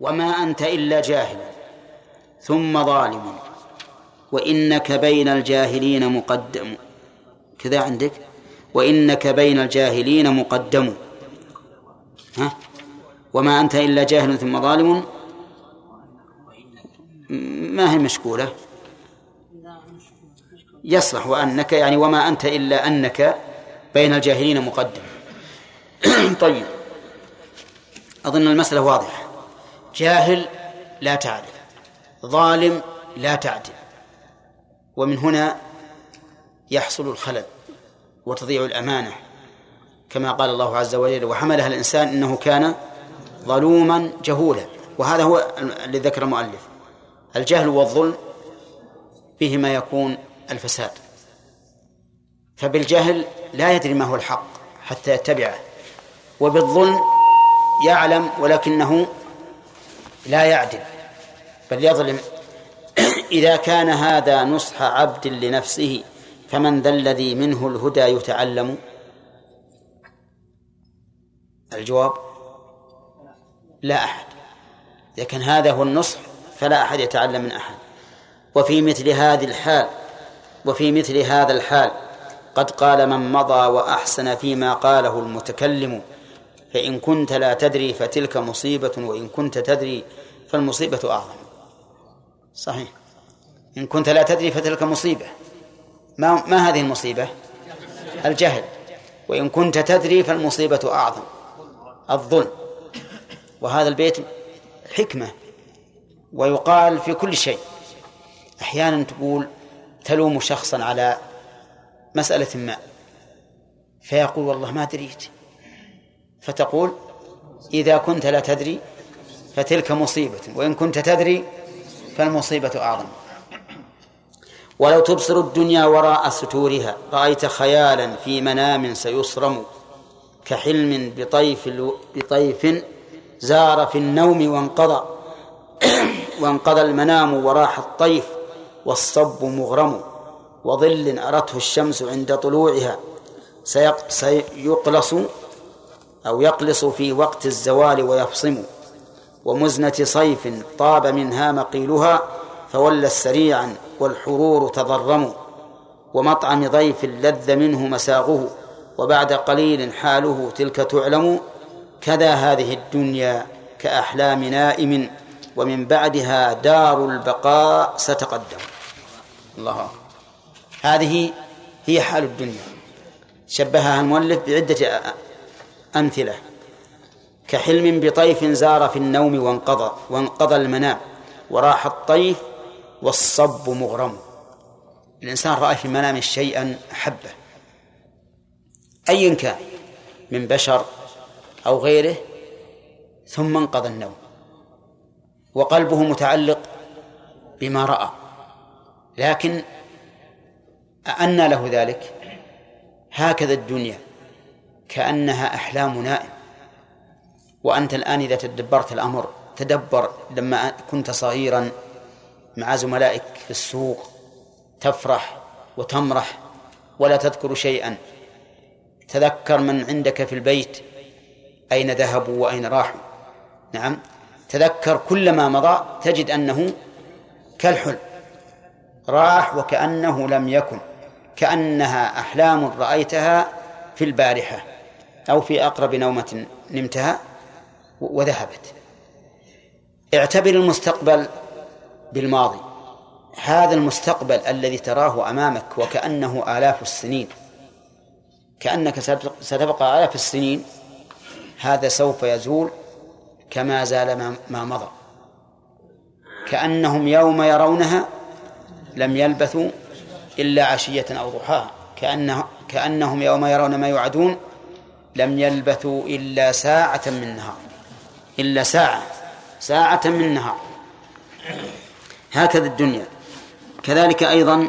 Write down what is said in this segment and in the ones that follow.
وما أنت إلا جاهل ثم ظالم وإنك بين الجاهلين مقدم. كذا عندك؟ وإنك بين الجاهلين مقدم. ها؟ وما أنت إلا جاهل ثم ظالم؟ ما هي مشكولة؟ يصلح وأنك يعني وما أنت إلا أنك بين الجاهلين مقدم. طيب أظن المسألة واضحة. جاهل لا تعرف ظالم لا تعدل. ومن هنا يحصل الخلل وتضيع الأمانة كما قال الله عز وجل وحملها الإنسان إنه كان ظلوما جهولا. وهذا هو الذي ذكر المؤلف الجهل والظلم بهما يكون الفساد. فبالجهل لا يدري ما هو الحق حتى يتبعه وبالظلم يعلم ولكنه لا يعدل بل يظلم. إذا كان هذا نصح عبد لنفسه فمن ذا الذي منه الهدى يتعلم؟ الجواب لا أحد. إذا كان هذا هو النصح فلا أحد يتعلم من أحد. وفي مثل هذه الحال وفي مثل هذا الحال قد قال من مضى وأحسن فيما قاله المتكلم فإن كنت لا تدري فتلك مصيبة وإن كنت تدري فالمصيبة أعظم. صحيح. إن كنت لا تدري فتلك مصيبة. ما, ما هذه المصيبة؟ الجهل. وإن كنت تدري فالمصيبة أعظم. الظلم. وهذا البيت حكمة. ويقال في كل شيء. أحيانا تقول تلوم شخصا على مسألة ما. فيقول والله ما دريت. فتقول إذا كنت لا تدري فتلك مصيبة. وإن كنت تدري فالمصيبة أعظم. ولو تبصر الدنيا وراء ستورها رأيت خيالا في منام سيصرم كحلم بطيف بطيف زار في النوم وانقضى وانقضى المنام وراح الطيف والصب مغرم وظل أرته الشمس عند طلوعها. سيقلص أو يقلص في وقت الزوال ويفصم. ومزنة صيف طاب منها مقيلها فولت سريعا والحرور تضرم ومطعم ضيف لذ منه مساغه وبعد قليل حاله تلك تعلم كذا هذه الدنيا كأحلام نائم ومن بعدها دار البقاء ستقدم. الله هذه هي حال الدنيا. شبهها المؤلف بعدة أمثلة. كحلم بطيف زار في النوم وانقضى وانقضى المنام وراح الطيف والصب مغرم. الإنسان رأى في منامه شيئا أحبه. أيا كان من بشر أو غيره ثم انقضى النوم. وقلبه متعلق بما رأى. لكن أنى له ذلك؟ هكذا الدنيا كأنها أحلام نائم. وأنت الآن إذا تدبرت الأمر تدبر لما كنت صغيرا مع زملائك في السوق تفرح وتمرح ولا تذكر شيئا. تذكر من عندك في البيت أين ذهبوا وأين راحوا. نعم. تذكر كل ما مضى تجد أنه كالحلم. راح وكأنه لم يكن كأنها أحلام رأيتها في البارحة أو في أقرب نومة نمتها. وذهبت. اعتبر المستقبل بالماضي. هذا المستقبل الذي تراه أمامك وكأنه آلاف السنين. كأنك ستبقى آلاف السنين. هذا سوف يزول كما زال ما مضى. كأنهم يوم يرونها لم يلبثوا إلا عشية أو ضحاها. كأنه كأنهم يوم يرون ما يوعدون لم يلبثوا إلا ساعة من نهار إلا ساعة ساعة من نهار. هكذا الدنيا. كذلك أيضا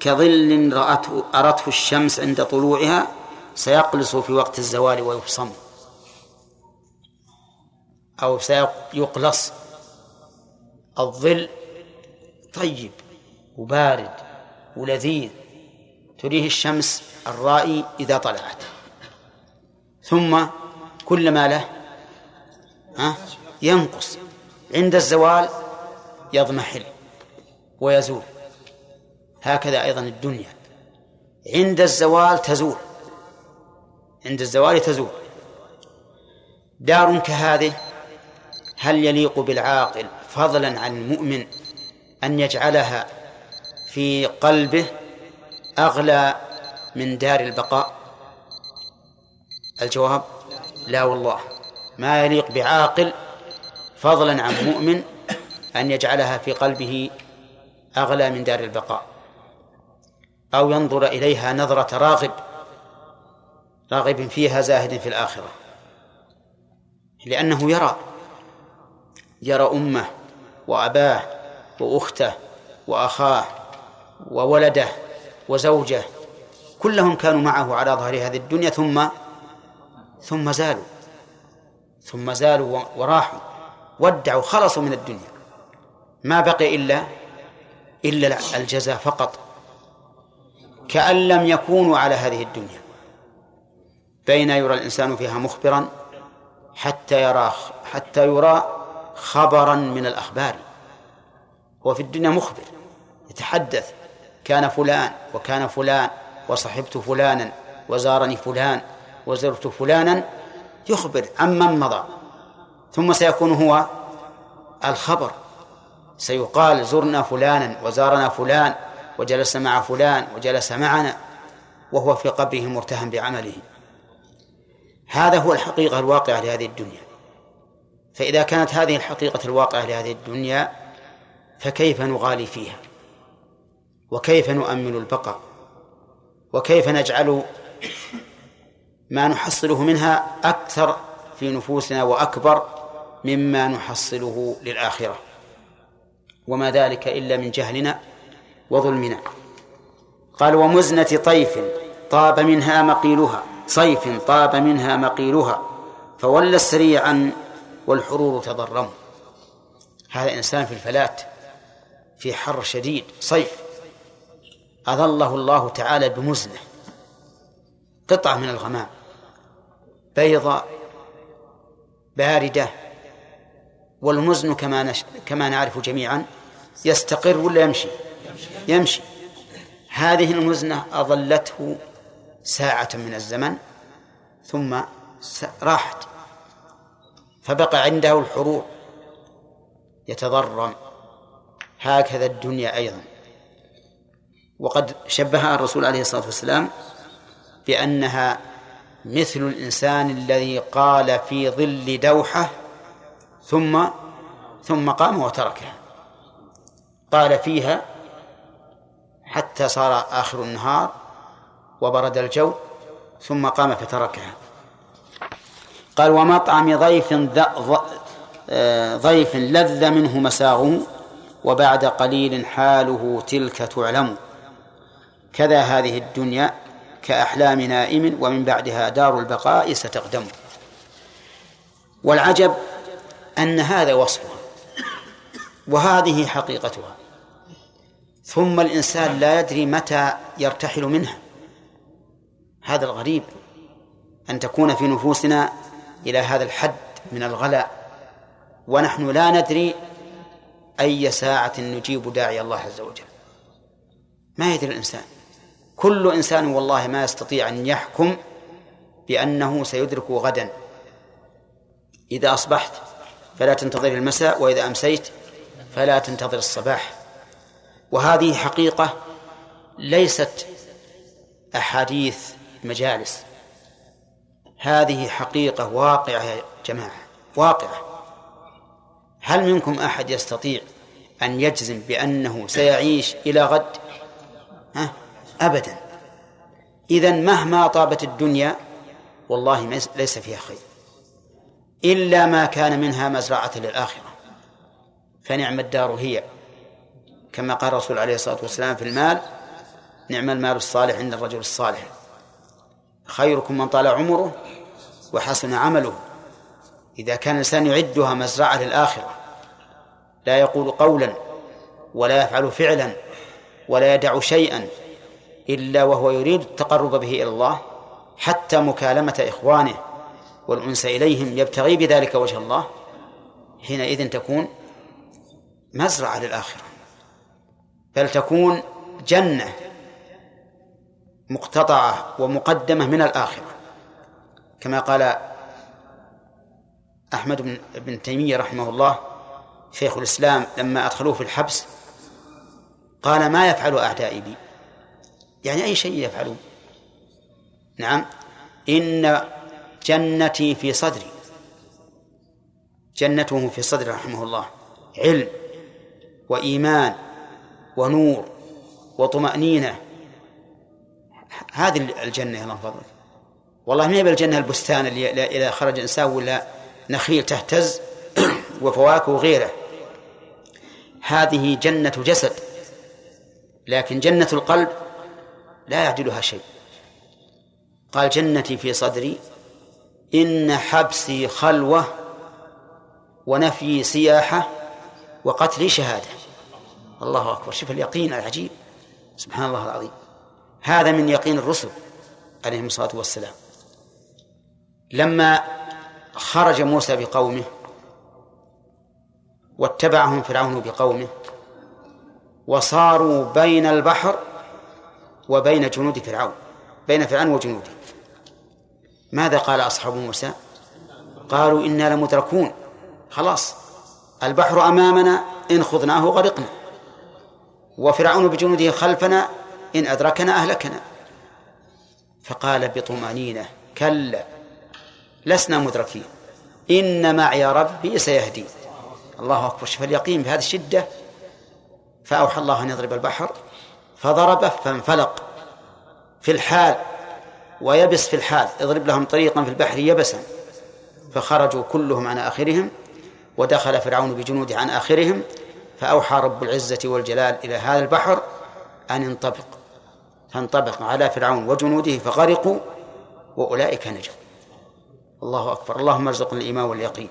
كظل رأته أرته الشمس عند طلوعها سيقلص في وقت الزوال ويفصم. أو سيقلص. الظل طيب وبارد ولذيذ. تريه الشمس الرائي إذا طلعت. ثم كل ما له ها؟ ينقص. عند الزوال يضمحل ويزول. هكذا أيضا الدنيا. عند الزوال تزول. عند الزوال تزول. دار كهذه هل يليق بالعاقل فضلا عن المؤمن أن يجعلها في قلبه أغلى من دار البقاء؟ الجواب لا والله. ما يليق بعاقل فضلا عن مؤمن أن يجعلها في قلبه أغلى من دار البقاء أو ينظر إليها نظرة راغب راغب فيها زاهد في الآخرة لأنه يرى يرى أمه وأباه وأخته وأخاه وولده وزوجه كلهم كانوا معه على ظهر هذه الدنيا ثم ثم زالوا. ثم زالوا وراحوا ودعوا خلصوا من الدنيا. ما بقي إلا إلا الجزاء فقط. كأن لم يكونوا على هذه الدنيا. بين يرى الإنسان فيها مخبرا حتى يرى حتى يرى خبرا من الأخبار. هو في الدنيا مخبر يتحدث كان فلان وكان فلان وصحبت فلانا وزارني فلان وزرت فلانا يخبر عمن مضى. ثم سيكون هو الخبر. سيقال زرنا فلانا وزارنا فلان وجلس مع فلان وجلس معنا وهو في قبره مرتهن بعمله. هذا هو الحقيقة الواقعة لهذه الدنيا. فإذا كانت هذه الحقيقة الواقعة لهذه الدنيا فكيف نغالي فيها؟ وكيف نؤمن البقاء؟ وكيف نجعل ما نحصله منها أكثر في نفوسنا وأكبر مما نحصله للآخرة. وما ذلك إلا من جهلنا وظلمنا. قال ومزنة طيف طاب منها مقيلها صيف طاب منها مقيلها فولى سريعا والحرور تضرم. هذا إنسان في الفلات في حر شديد صيف. أظله الله تعالى بمزنة قطعة من الغمام. بيضاء باردة والمزن كما نش... كما نعرف جميعا يستقر ولا يمشي؟ يمشي. هذه المزنة أظلته ساعة من الزمن ثم راحت. فبقى عنده الحرور يتضرم هكذا الدنيا أيضا. وقد شبهها الرسول عليه الصلاة والسلام بأنها مثل الإنسان الذي قال في ظل دوحة ثم ثم قام وتركها. قال فيها حتى صار آخر النهار وبرد الجو ثم قام فتركها. قال ومطعم ضيف آه، ضيف لذ منه مساغه وبعد قليل حاله تلك تعلم. كذا هذه الدنيا كأحلام نائم ومن بعدها دار البقاء ستقدم. والعجب أن هذا وصفها وهذه حقيقتها. ثم الإنسان لا يدري متى يرتحل منها. هذا الغريب أن تكون في نفوسنا إلى هذا الحد من الغلاء ونحن لا ندري أي ساعة نجيب داعي الله عز وجل. ما يدري الإنسان. كل إنسان والله ما يستطيع أن يحكم بأنه سيدرك غدا. إذا أصبحت فلا تنتظر المساء وإذا أمسيت فلا تنتظر الصباح. وهذه حقيقة ليست أحاديث مجالس هذه حقيقة واقعة يا جماعة واقعة. هل منكم أحد يستطيع أن يجزم بأنه سيعيش إلى غد؟ ها؟ أبدا. إذا مهما طابت الدنيا والله ليس فيها خير. إلا ما كان منها مزرعة للآخرة. فنعم الدار هي. كما قال الرسول عليه الصلاة والسلام في المال نعم المال الصالح عند الرجل الصالح. خيركم من طال عمره وحسن عمله. إذا كان الإنسان يعدها مزرعة للآخرة لا يقول قولا ولا يفعل فعلا ولا يدع شيئا إلا وهو يريد التقرب به إلى الله حتى مكالمة إخوانه والأنس إليهم يبتغي بذلك وجه الله حينئذ تكون مزرعة للآخرة. بل تكون جنة مقتطعة ومقدمة من الآخرة. كما قال أحمد بن تيمية رحمه الله شيخ الإسلام لما أدخلوه في الحبس قال ما يفعل أعدائي بي يعني أي شيء يفعلون. نعم. إن جنتي في صدري. جنته في صدري رحمه الله. علم وإيمان ونور وطمأنينة. هذه الجنة الله فضلك. والله ما يبقى الجنة البستان اللي إذا خرج إنسان ولا نخيل تهتز وفواكه وغيره. هذه جنة جسد. لكن جنة القلب لا يعدلها شيء. قال جنتي في صدري إن حبسي خلوة ونفي سياحة وقتلي شهادة. الله أكبر. شوف اليقين العجيب. سبحان الله العظيم. هذا من يقين الرسل عليهم الصلاة والسلام. لما خرج موسى بقومه واتبعهم فرعون بقومه وصاروا بين البحر وبين جنود فرعون. بين فرعون وجنوده. ماذا قال أصحاب موسى؟ قالوا إنا لمدركون. خلاص. البحر أمامنا إن خضناه غرقنا. وفرعون بجنوده خلفنا إن أدركنا أهلكنا. فقال بطمأنينة كلا لسنا مدركين. إن معي ربي سيهدي. الله أكبر. شوف اليقين بهذه الشدة. فأوحى الله أن يضرب البحر. فضربه فانفلق في الحال ويبس في الحال اضرب لهم طريقا في البحر يبسا. فخرجوا كلهم عن آخرهم ودخل فرعون بجنوده عن آخرهم فأوحى رب العزة والجلال إلى هذا البحر أن ينطبق فانطبق على فرعون وجنوده فغرقوا وأولئك نجوا. الله أكبر. اللهم ارزقنا الإيمان واليقين.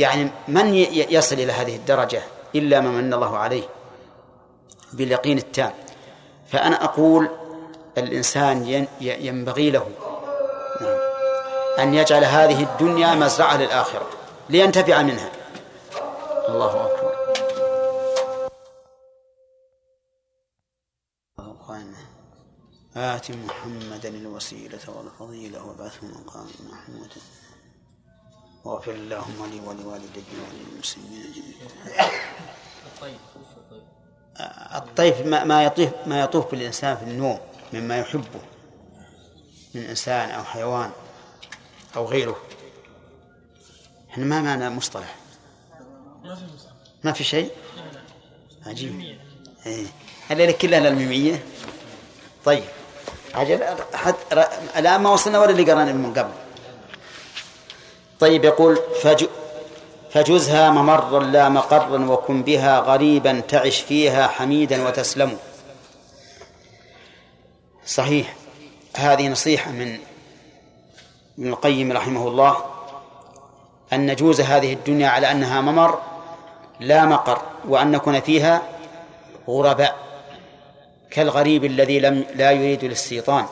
يعني من يصل إلى هذه الدرجة إلا ما من الله عليه باليقين التام. فأنا أقول الإنسان ينبغي له نعم، أن يجعل هذه الدنيا مزرعة للآخرة لينتفع منها. الله أكبر. آت محمدا الوسيلة والفضيلة وبعثه مقام محمود. واغفر اللهم لي ولوالدي وللمسلمين جميعا. الطيف ما يطيف ما يطوف بالإنسان في النوم مما يحبه من إنسان أو حيوان أو غيره. إحنا ما معنى مصطلح. ما في شيء؟ عجيب. إيه. هل كلها للميمية؟ طيب. عجل حتى الآن ما وصلنا ولا اللي قرأنا من قبل؟ طيب يقول فج فجزها ممرا لا مقرا وكن بها غريبا تعش فيها حميدا وتسلم. صحيح. هذه نصيحة من ابن القيم رحمه الله أن نجوز هذه الدنيا على أنها ممر لا مقر وأن نكون فيها غرباء كالغريب الذي لم لا يريد الاستيطان.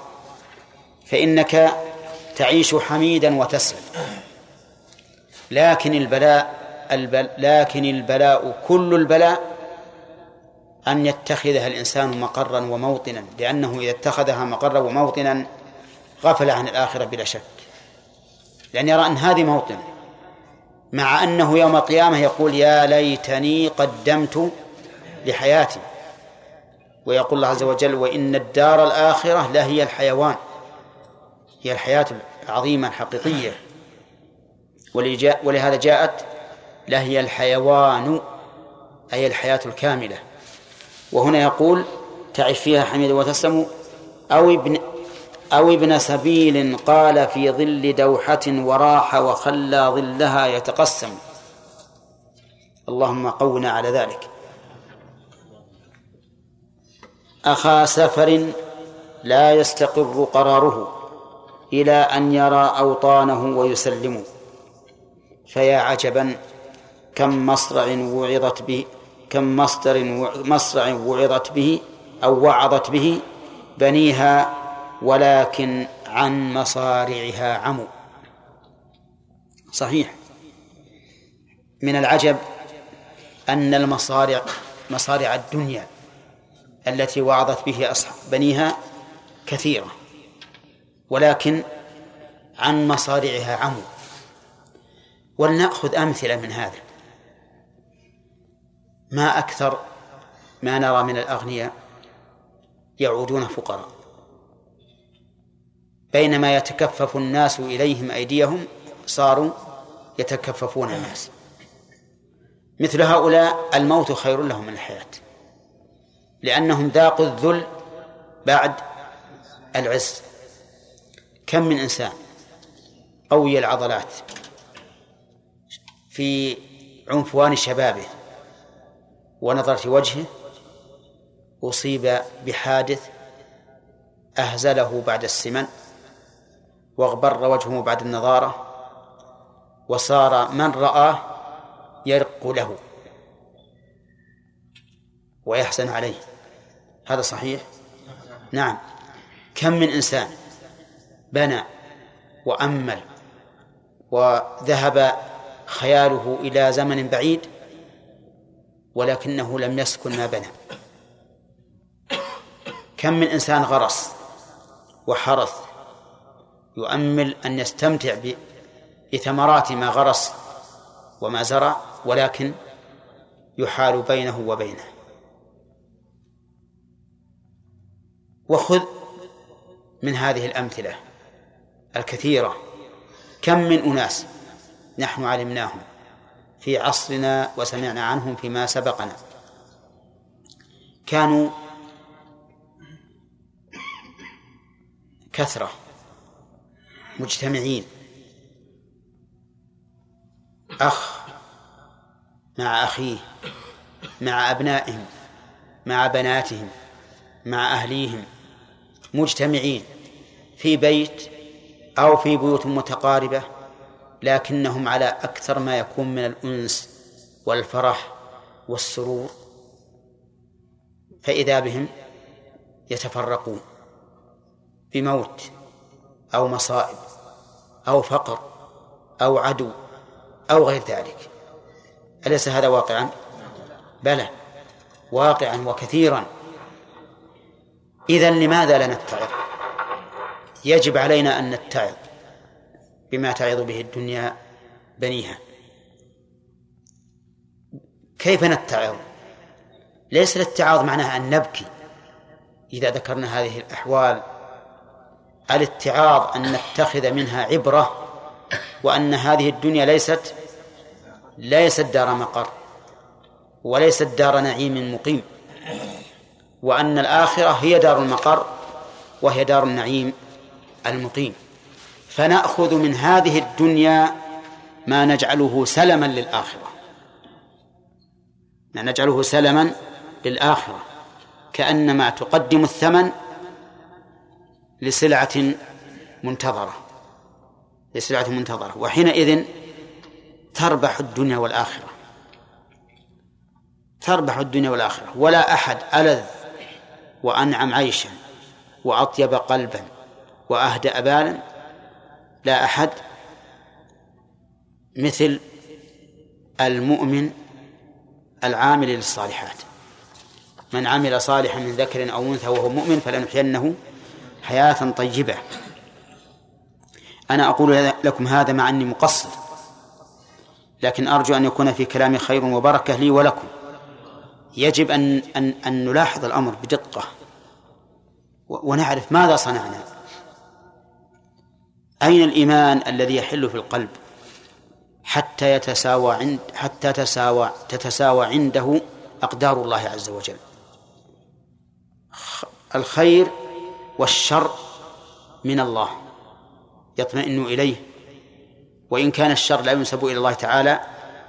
فإنك تعيش حميدا وتسلم. لكن البلاء البل لكن البلاء كل البلاء أن يتخذها الإنسان مقرا وموطنا لأنه إذا اتخذها مقرا وموطنا غفل عن الآخرة بلا شك. لأن يرى أن هذه موطن. مع أنه يوم القيامة يقول يا ليتني قدمت لحياتي. ويقول الله عز وجل وإن الدار الآخرة لهي الحيوان هي الحياة العظيمة الحقيقية. ولهذا جاءت لهي الحيوان أي الحياة الكاملة. وهنا يقول تعش فيها حميد وتسلم أو ابن أو ابن سبيل قال في ظل دوحة وراح وخلى ظلها يتقسم. اللهم قونا على ذلك. أخا سفر لا يستقر قراره إلى أن يرى أوطانه ويسلم فيا عجبا كم مصرع وعظت به كم مصدر مصرع وعظت به أو وعظت به بنيها ولكن عن مصارعها عموا صحيح. من العجب أن المصارع مصارع الدنيا التي وعظت به أصحاب بنيها كثيرة ولكن عن مصارعها عموا ولنأخذ أمثلة من هذا. ما أكثر ما نرى من الأغنياء يعودون فقراء. بينما يتكفف الناس إليهم أيديهم صاروا يتكففون الناس. مثل هؤلاء الموت خير لهم من الحياة لأنهم ذاقوا الذل بعد العز. كم من إنسان قوي العضلات في عنفوان شبابه ونظرة وجهه أصيب بحادث أهزله بعد السمن واغبر وجهه بعد النضارة وصار من رآه يرق له ويحزن عليه. هذا صحيح؟ نعم. كم من إنسان بنى وأمل وذهب خياله إلى زمن بعيد ولكنه لم يسكن ما بنى. كم من إنسان غرس وحرث يؤمل أن يستمتع بثمرات ما غرس وما زرع ولكن يحال بينه وبينه. وخذ من هذه الأمثلة الكثيرة. كم من أناس نحن علمناهم في عصرنا وسمعنا عنهم فيما سبقنا. كانوا كثرة مجتمعين. أخ مع أخيه مع أبنائهم مع بناتهم مع أهليهم مجتمعين في بيت أو في بيوت متقاربة. لكنهم على أكثر ما يكون من الأنس والفرح والسرور فإذا بهم يتفرقون بموت أو مصائب أو فقر أو عدو أو غير ذلك أليس هذا واقعا؟ بلى واقعا وكثيرا إذا لماذا لا نتعظ؟ يجب علينا أن نتعظ بما تعظ به الدنيا بنيها. كيف نتعظ؟ ليس الاتعاظ معناه أن نبكي. إذا ذكرنا هذه الأحوال الاتعاظ أن نتخذ منها عبرة وأن هذه الدنيا ليست ليست دار مقر وليست دار نعيم مقيم وأن الآخرة هي دار المقر وهي دار النعيم المقيم. فنأخذ من هذه الدنيا ما نجعله سلما للآخرة. ما نجعله سلما للآخرة. كأنما تقدم الثمن لسلعة منتظرة. لسلعة منتظرة. وحينئذ تربح الدنيا والآخرة. تربح الدنيا والآخرة. ولا أحد ألذ وأنعم عيشا وأطيب قلبا وأهدأ بالا لا أحد مثل المؤمن العامل للصالحات. من عمل صالحا من ذكر أو أنثى وهو مؤمن فلنحيينه حياة طيبة. أنا أقول لكم هذا مع أني مقصر لكن أرجو أن يكون في كلامي خير وبركة لي ولكم. يجب أن أن أن نلاحظ الأمر بدقة ونعرف ماذا صنعنا. أين الإيمان الذي يحل في القلب؟ حتى يتساوى عند حتى تساوى تتساوى عنده أقدار الله عز وجل. الخير والشر من الله يطمئن إليه وإن كان الشر لا ينسب إلى الله تعالى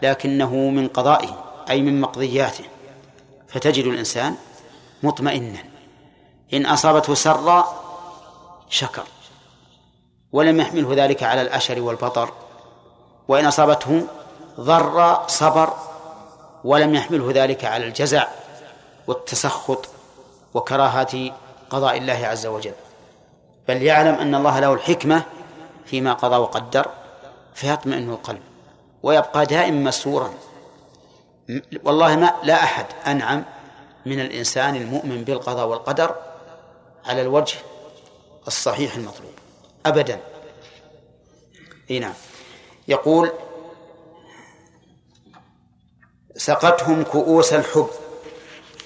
لكنه من قضائه أي من مقضياته. فتجد الإنسان مطمئنا. إن أصابته سرا شكر. ولم يحمله ذلك على الأشر والبطر وإن أصابته ضر صبر ولم يحمله ذلك على الجزع والتسخط وكراهة قضاء الله عز وجل. بل يعلم أن الله له الحكمة فيما قضى وقدر فيطمئن القلب ويبقى دائما مسرورا. والله ما لا أحد أنعم من الإنسان المؤمن بالقضاء والقدر على الوجه الصحيح المطلوب. أبدا. إي نعم. يقول سقتهم كؤوس الحب.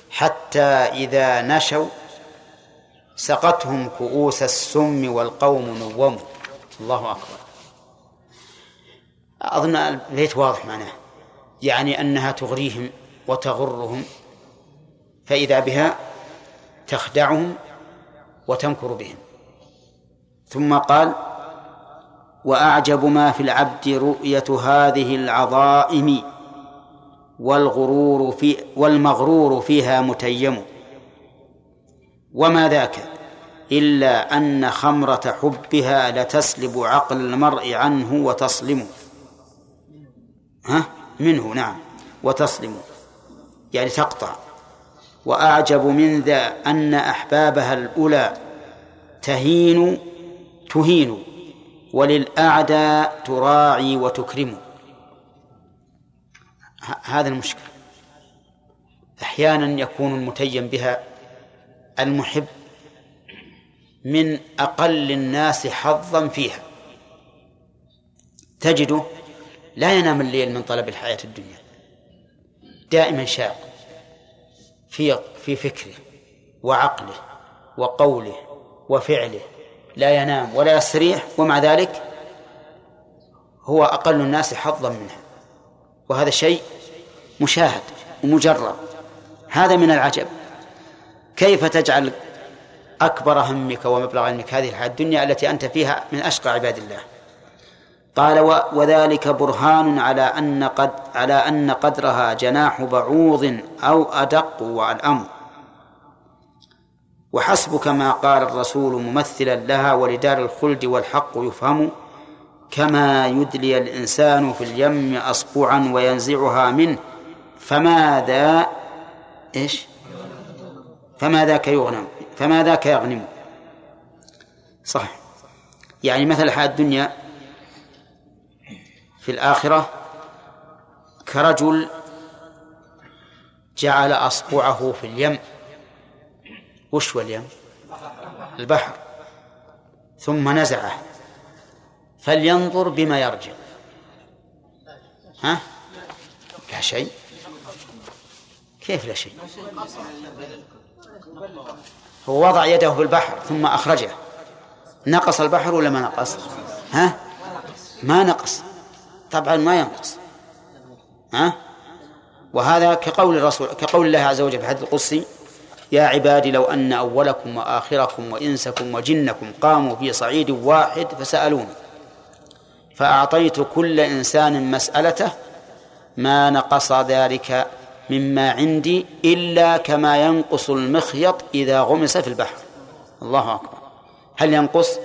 حتى إذا نشوا سقتهم كؤوس السم والقوم نوموا. الله أكبر. أظن البيت واضح معناه. يعني أنها تغريهم وتغرهم. فإذا بها تخدعهم وتمكر بهم. ثم قال وأعجب ما في العبد رؤية هذه العظائم والغرور في والمغرور فيها متيم. وما ذاك؟ إلا أن خمرة حبها لتسلب عقل المرء عنه وتصلم ها؟ منه نعم. وتصلم يعني تقطع. وأعجب من ذا أن أحبابها الأولى تهين تهين وللأعداء تراعي وتكرم. هذا المشكل. أحيانا يكون المتيم بها المحب من أقل الناس حظا فيها. تجده لا ينام الليل من طلب الحياة الدنيا. دائما شاق في في فكره وعقله وقوله وفعله. لا ينام ولا يستريح ومع ذلك هو أقل الناس حظا منها وهذا شيء مشاهد ومجرب. هذا من العجب. كيف تجعل أكبر همك ومبلغ علمك هذه الحياة الدنيا التي أنت فيها من أشقى عباد الله؟ قال وذلك برهان على أن قد على أن قدرها جناح بعوض أو أدق والأمر وحسبك ما قال الرسول ممثلا لها ولدار الخلد والحق يفهم كما يدلي الإنسان في اليم أصبعا وينزعها منه. فماذا؟ إيش؟ فما ذاك يغنم فما ذاك يغنم صح يعني مثل حال الدنيا في الآخرة كرجل جعل أصبعه في اليم. وش هو اليم البحر. ثم نزعه. فلينظر بما يرجع. ها؟ لا شيء. كيف لا شيء؟ هو وضع يده في البحر ثم أخرجه. نقص البحر ولا ما نقص؟ ها؟ ما نقص. طبعا ما ينقص. ها؟ وهذا كقول الرسول كقول الله عز وجل في الحديث القدسي يا عبادي لو أن أولكم وآخركم وإنسكم وجنكم قاموا في صعيد واحد فسألوني. فأعطيت كل إنسان مسألته ما نقص ذلك مما عندي إلا كما ينقص المخيط إذا غمس في البحر. الله أكبر. هل ينقص؟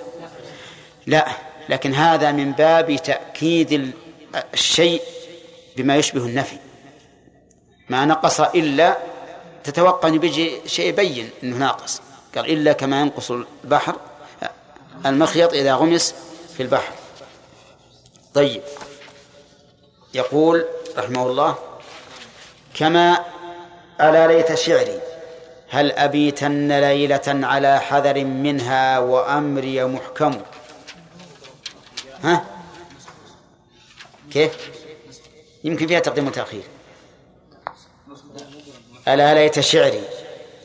لا لكن هذا من باب تأكيد الشيء بما يشبه النفي. ما نقص إلا تتوقع أن بيجي شيء يبين أنه ناقص. قال إلا كما ينقص البحر المخيط إذا غمس في البحر. طيب. يقول رحمه الله كما ألا ليت شعري هل أبيتن ليلة على حذر منها وأمري محكم؟ ها؟ كيف؟ يمكن فيها تقديم وتأخير. ألا ليت شعري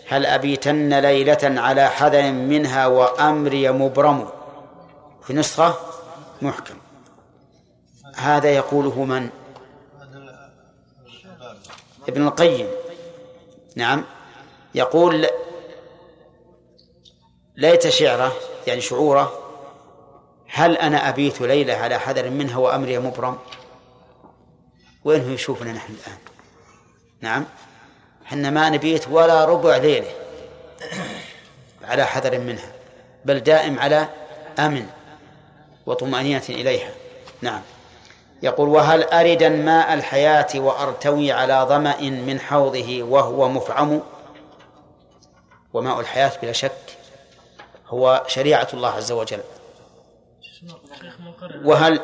هل أبيتن ليلة على حذر منها وأمري مبرم؟ في نسخة محكم. هذا يقوله من؟ ابن القيم. نعم. يقول ليت شعره يعني شعوره هل أنا أبيت ليلة على حذر منها وأمري مبرم؟ وين هو يشوفنا نحن الآن؟ نعم. حنا ما نبيت ولا ربع ليلة على حذر منها بل دائم على أمن وطمأنينة إليها. نعم. يقول وهل أرد ماء الحياة وأرتوي على ظمأ من حوضه وهو مفعم؟ وماء الحياة بلا شك هو شريعة الله عز وجل. وهل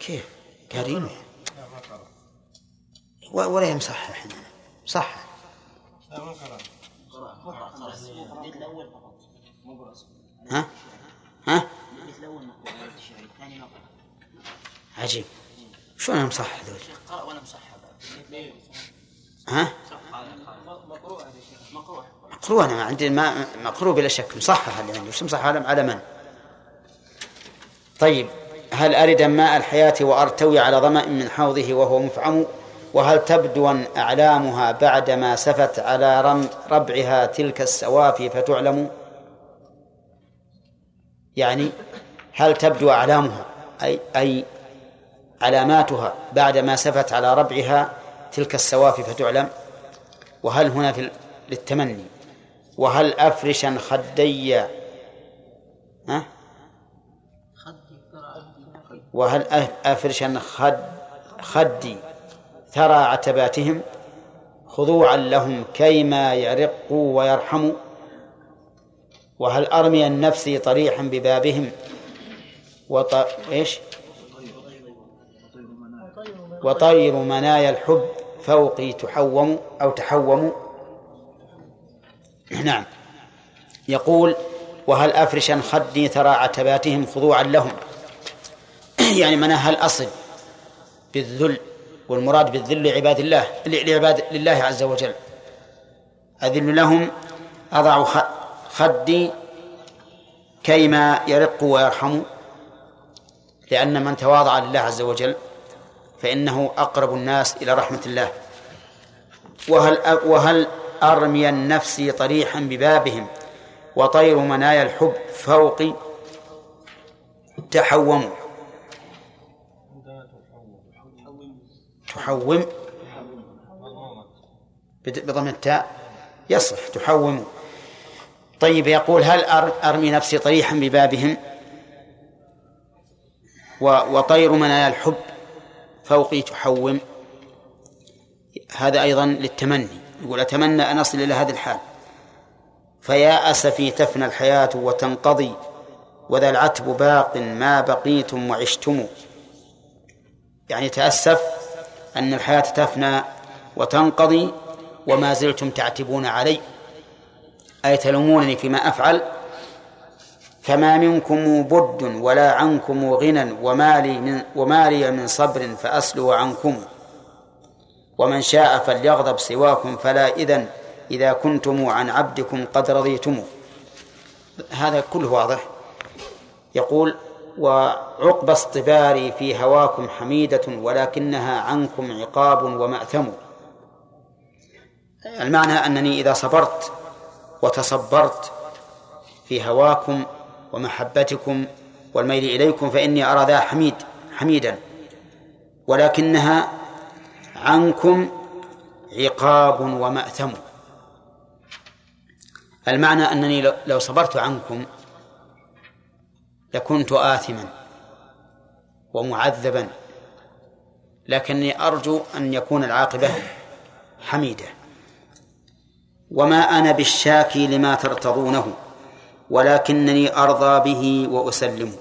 كيف؟ قارينه ولا مصحح صح ها؟ ها؟ عجيب شلون أنا مصحح ذول؟ قرأ وأنا مصحح ها؟ مقروء أنا ما عندي ما مقروء بلا شك مصحح اللي عندي وش مصحح على من؟ طيب هل أرد ماء الحياة وأرتوي على ظمأ من حوضه وهو مفعم وهل تبدو أعلامها بعدما سفت على ربعها تلك السوافي فتعلم؟ يعني هل تبدو أعلامها أي أي علاماتها بعدما سفت على ربعها تلك السوافي فتعلم؟ وهل هنا في للتمني؟ وهل أفرشا خدي ها؟ وهل أفرشا خد خدي؟ ثرى عتباتهم خضوعا لهم كيما يرقوا ويرحموا وهل أرمي النفس طريحا ببابهم؟ وط... إيش؟ وطير منايا الحب فوقي تحوم أو تحوم. نعم. يقول وهل أفرشا خدي ثرى عتباتهم خضوعا لهم؟ يعني مناها الأصل بالذل والمراد بالذل لعباد الله لعباد لله عز وجل. أذل لهم أضع خدي كيما يرق ويرحم. لأن من تواضع لله عز وجل فإنه أقرب الناس إلى رحمة الله. وهل وهل أرمي النفس طريحا ببابهم وطير منايا الحب فوقي؟ تحوموا. تحوم بضم التاء يصح تحوم. طيب يقول هل أرمي نفسي طريحا ببابهم وطير منايا الحب فوقي تحوم. هذا أيضا للتمني. يقول أتمنى أن أصل إلى هذه الحال. فيا أسفي تفنى الحياة وتنقضي وذا العتب باق ما بقيتم وعشتم. يعني تأسف أن الحياة تفنى وتنقضي وما زلتم تعتبون علي. أي تلومونني فيما أفعل؟ فما منكم بد ولا عنكم غنى وما لي من وما لي من صبر فأسلو عنكم. ومن شاء فليغضب سواكم فلا إذن إذا كنتم عن عبدكم قد رضيتم. هذا كله واضح؟ يقول وعقب اصطباري في هواكم حميدة ولكنها عنكم عقاب ومأثم. المعنى أنني إذا صبرت وتصبرت في هواكم ومحبتكم والميل إليكم فإني أرى ذا حميد حميدا. ولكنها عنكم عقاب ومأثم. المعنى أنني لو صبرت عنكم لكنت آثما ومعذبا لكني أرجو أن يكون العاقبة حميدة. وما أنا بالشاكي لما ترتضونه ولكنني أرضى به وأسلم.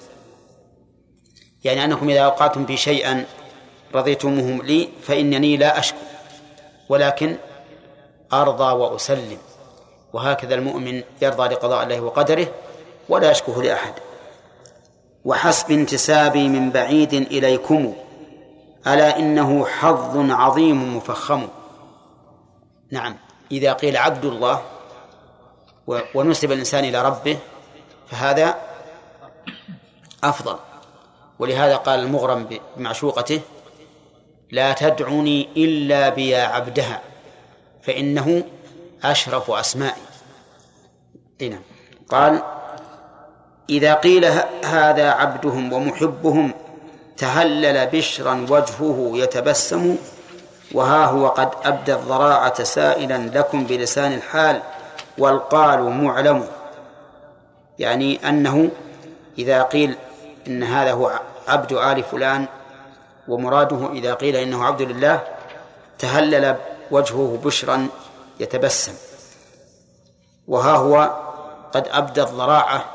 يعني أنكم إذا أوقعتم في شيئا رضيتموه لي فإنني لا أشكو ولكن أرضى وأسلم. وهكذا المؤمن يرضى لقضاء الله وقدره ولا يشكوه لأحد. وحسب انتسابي من بعيد إليكم ألا إنه حظ عظيم مفخم. نعم إذا قيل عبد الله ونسب الإنسان إلى ربه فهذا أفضل. ولهذا قال المغرم بمعشوقته لا تدعني إلا بيا عبدها فإنه أشرف أسمائي. نعم. قال إذا قيل هذا عبدهم ومحبهم تهلل بشرا وجهه يتبسم وها هو قد أبدى الضراعة سائلا لكم بلسان الحال والقال معلم. يعني أنه إذا قيل إن هذا هو عبد آل فلان ومراده إذا قيل إنه عبد لله تهلل وجهه بشرا يتبسم. وها هو قد أبدى الضراعة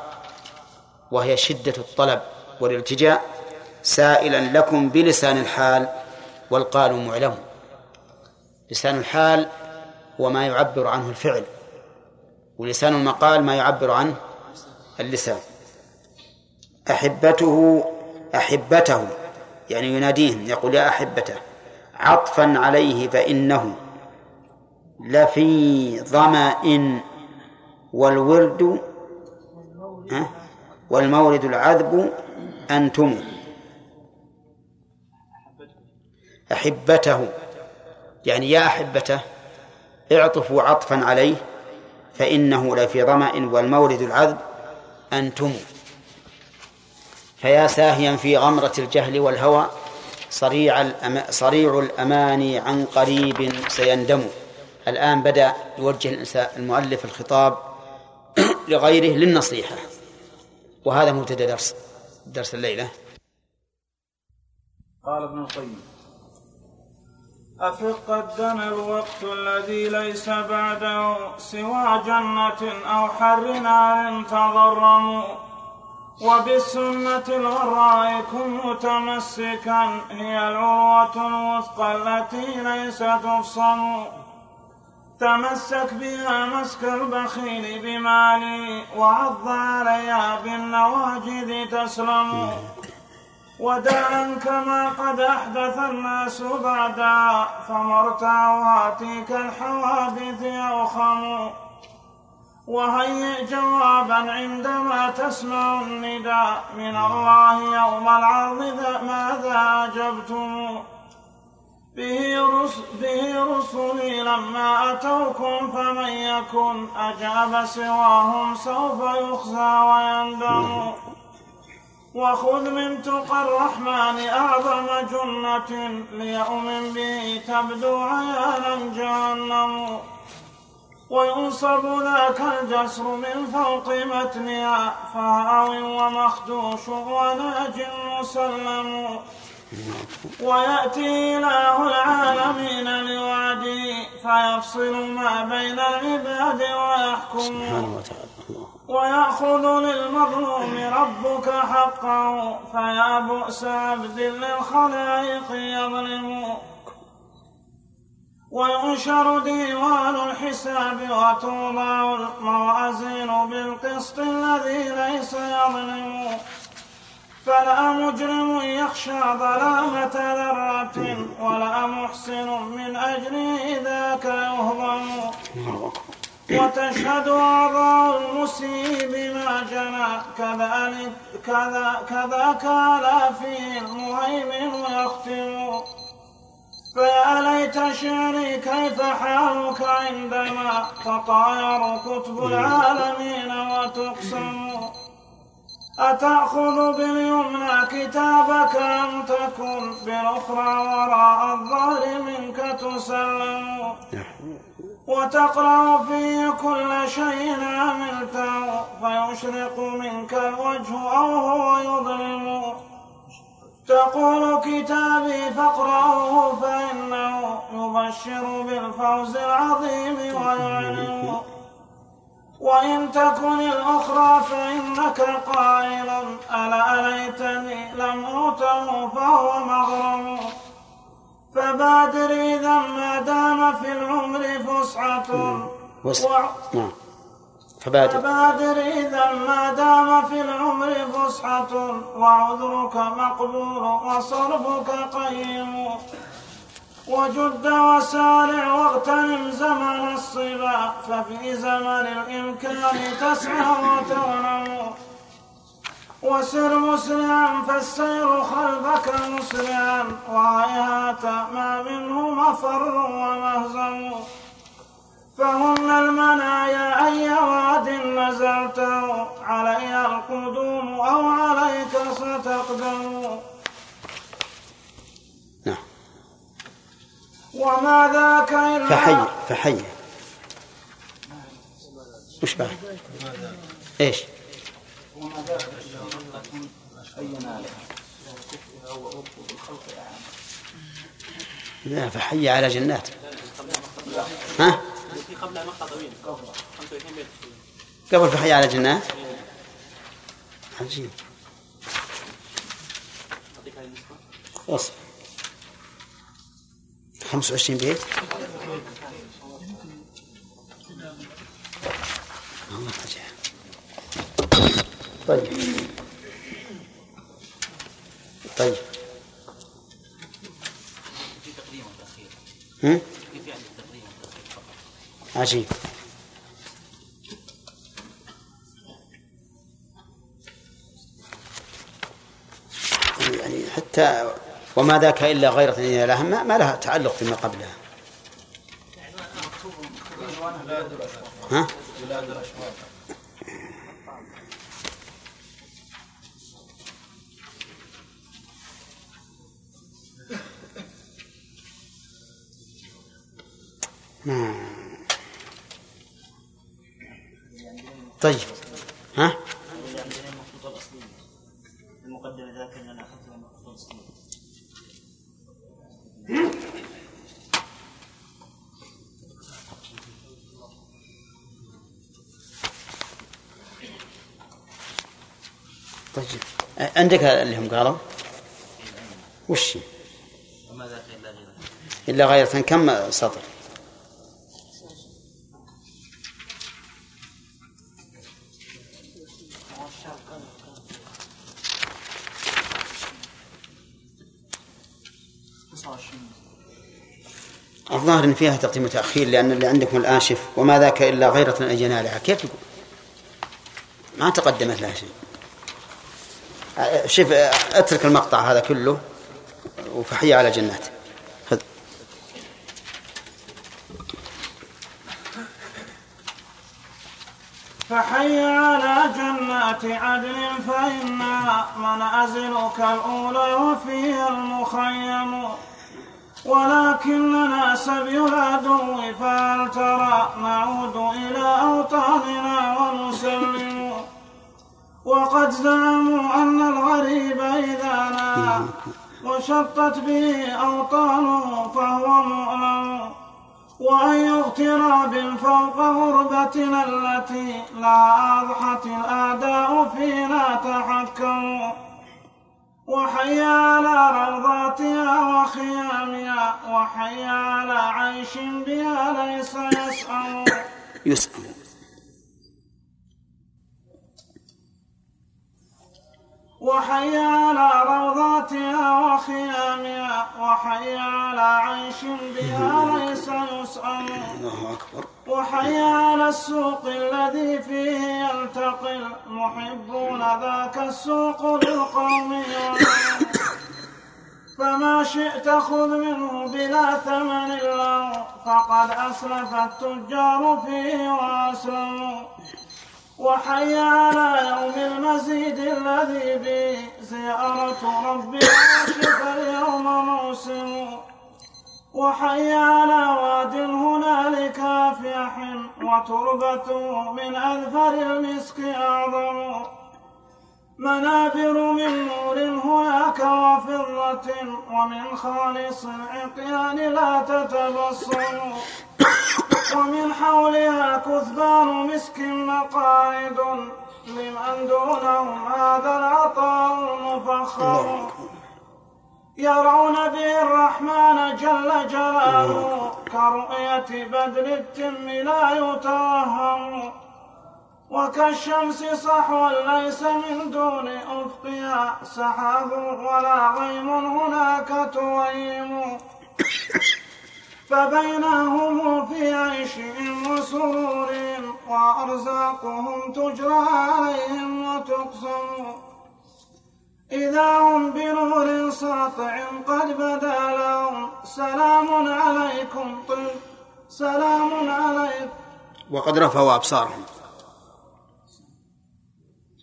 وهي شدة الطلب والالتجاء سائلا لكم بلسان الحال والقال معلم. لسان الحال هو ما يعبر عنه الفعل ولسان المقال ما يعبر عنه اللسان. أحبته أحبته يعني يناديهم يقول يا أحبته عطفا عليه فإنه لفي ظمأ والورد والمورد العذب أنتم. أحبته. يعني يا أحبته اعطفوا عطفا عليه فإنه لفي ظمأ والمورد العذب أنتم. فيا ساهيا في غمرة الجهل والهوى صريع الأما صريع الأماني عن قريب سيندم. الآن بدأ يوجه المؤلف الخطاب لغيره للنصيحة. وهذا مبتدأ درس درس الليلة. قال ابن القيم أفق قدنا الوقت الذي ليس بعده سوى جنة أو حر نار تضرموا وبالسنة الغراء كن متمسكا هي العروة الوثقى التي ليس تفصم. تمسك بها مسك البخيل بمالي وعض عليها بالنواجذ تسلم. وداعا كما قد أحدث الناس بعدا فمرتعواتك الحوادث أوخم. وهيئ جوابا عندما تسمع النداء من الله يوم العرض ماذا أجبتم؟ به, رسل به رسلي لما أتوكم فمن يكن أجاب سواهم سوف يخزى ويندم. وخذ من تقى الرحمن أعظم جنة ليؤمن به تبدو عيانا جهنم. وينصب ذاك الجسر من فوق متنها فهاو ومخدوش وناج مسلم. ويأتي إله العالمين لوعده فيفصل ما بين العباد ويحكم. سبحانه وتعالى. ويأخذ للمظلوم ربك حقه فيا بؤس عبد للخلائق يظلم. وينشر ديوان الحساب وتوضع الموازين بالقسط الذي ليس يظلم. فلا مجرم يخشى ظلامة ذرة ولا محسن من أجل ذاك يهضم. وتشهد أعضاء المسيء بما جنى كذلك كذا كذاك على فيه المهيمن يختم. فيا ليت شعري كيف حالك عندما تطاير كتب العالمين وتقسم. أتأخذ باليمنى كتابك أم تكن بالأخرى وراء الظهر منك تسلم؟ وتقرأ فيه كل شيء عملته فيشرق منك الوجه أو هو يظلم. تقول كتابي فاقرأه فإنه يبشر بالفوز العظيم ويعلم. وإن تكن الأخرى فإنك قائل ألا ليتني لم أوته فهو مغرم فبادر إذا ما دام في العمر فسحة نعم. فبادر. فبادر إذا ما دام في العمر فسحة وعذرك مقبول وصرفك قيم. وجد وسارع واغتنم زمن الصبا ففي زمن الإمكان تسعى وتغنم. وسر مسرعا فالسير خلفك مسرعا وهيهات ما منه مفر ومهزم. فهن المنايا أي واد نزلته علي القدوم أو عليك ستقدم. وما ذاك إلا فحي فحي وش بعد؟ إيش؟ لا فحي على جنات ها؟ قبل فحي على جنات عجيب اصبر 25 بيت. طيب. طيب. هم؟ عجيب. يعني حتى وما ذاك إلا غيرة إلى لها ما, لها تعلق فيما قبلها ها؟ طيب عندك اللي هم قالوا؟ وش؟ وما ذاك إلا غيرة إلا غيرة كم سطر؟ الظاهر إن فيها تقديم وتأخير لأن اللي عندكم الآن شف وما ذاك إلا غيرة اجينا عليها كيف يقول؟ ما تقدمت لها شيء. شوف اترك المقطع هذا كله وفحي على جنات. خذ. فحي على جنات عدن فإنا منازلك الأولى وفيها المخيم. ولكننا سبي العدو فهل ترى نعود إلى أوطاننا ونسلم؟ وقد زعموا أن الغريب إذا نام وشطت به أوطانه فهو مؤلم. وأي اغتراب فوق غربتنا التي لا أضحت الأعداء فينا تحكموا وحي على روضاتها وخيامها وحي على عيش بها ليس يسأم. يسأم. وحي على روضاتها وخيامها وحي على عيش بها ليس الله أكبر. وحي على السوق الذي فيه يلتقي المحبون ذاك السوق للقوم فما شئت خذ منه بلا ثمن له فقد أسلف التجار فيه وأسلموا. وحي على يوم المزيد الذي به زيارة ربي عاشق اليوم موسم. وحي على واد هنالك افيح وتربته من أذفر المسك أعظم. منابر من نور هناك وفضة ومن خالص العقيان لا تتبصم ومن حولها كثبان مسك مقاعد لمن دونهم هذا العطاء المفخر. يرون به الرحمن جل جلاله كرؤية بدر التم لا يتوهم وكالشمس صحوا ليس من دون أفقها سحاب ولا غيم هناك تويم. فبينهم في عيشهم وسرورهم وأرزاقهم تجرى عليهم وتقسم. إذا هم بنور ساطع قد بدا لهم. سلام عليكم طل سلام عليكم وقد رفعوا أبصارهم.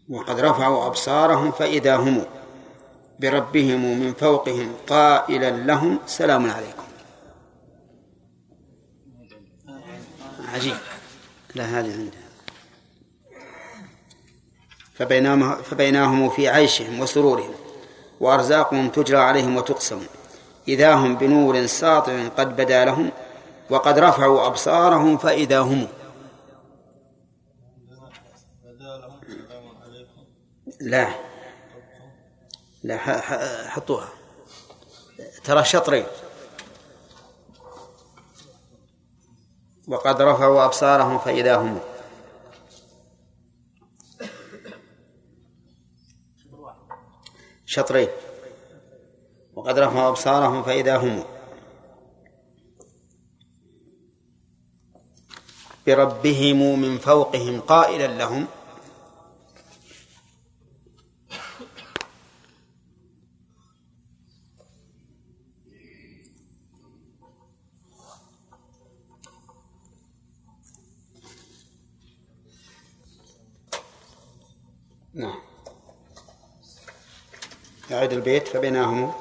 وقد رفعوا أبصارهم فإذا هم بربهم من فوقهم قائلا لهم سلام عليكم. عجيب. لا هذه عندها. فبينهم, فبينهم في عيشهم وسرورهم وأرزاقهم تجرى عليهم وتقسم. إذا هم بنور ساطع قد بدا لهم وقد رفعوا أبصارهم فإذا هم. لا. لا حطوها. ترى شطرين. وقد رفعوا أبصارهم فإذا هم شطرين. وقد رفعوا أبصارهم فإذا هم بربهم من فوقهم قائلا لهم أعد البيت فبيناهم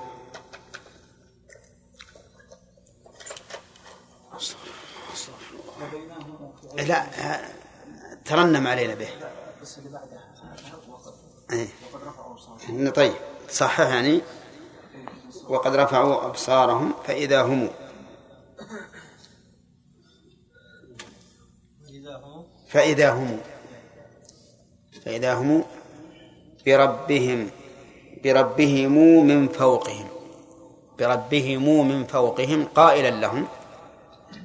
لا ترنم علينا به. بس اللي بعدها طيب. صحح يعني. وقد رفعوا أبصارهم فإذا هم. فإذا هم. فإذا هم بربهم. بربهم من فوقهم. بربهم من فوقهم قائلا لهم.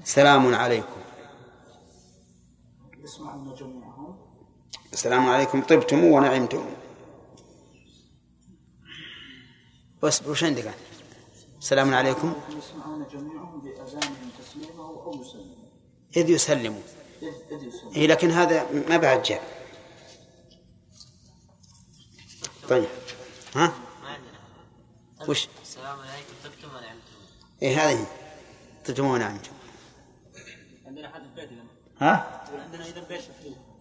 سلام عليكم. السلام عليكم. طبتم ونعمتم. بس وش عندك؟ السلام عليكم. يسمعون جميعهم بأذانهم أو إذ يسلموا إذ يسلموا إيه لكن هذا ما بعد جاء. طيب. ها؟ وش؟ السلام عليكم طبتم ونعمتم إيه هذه طبتم ونعمتم عندنا حد في بيتنا؟ ها؟ عندنا إذا بيت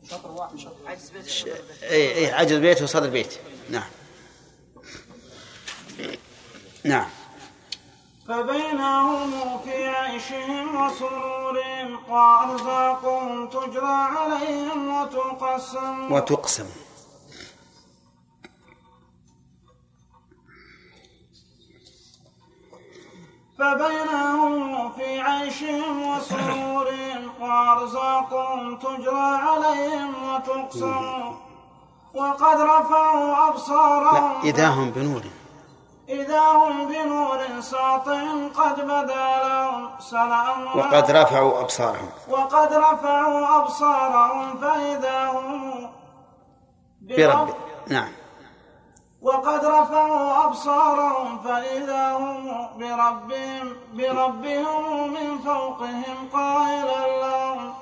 شطر واحد عجز بيت اي اي عجز بيت وصدر بيت. نعم. نعم. فبينهم في عيشهم وسرور وأرزاقهم تجرى عليهم وتقسم. وتقسم. فبينهم في عيشهم وسرور وأرزاقهم تجرى عليهم وتقسم. وقد رفعوا أبصارهم. إذا هم بنور. إذا هم بنور ساطع قد بدا لهم سلام. وقد رفعوا أبصارهم. وقد رفعوا أبصارهم فإذا هم برب نعم. وقد رفعوا أبصارهم فإذا هم بربهم بربهم من فوقهم قائلا لهم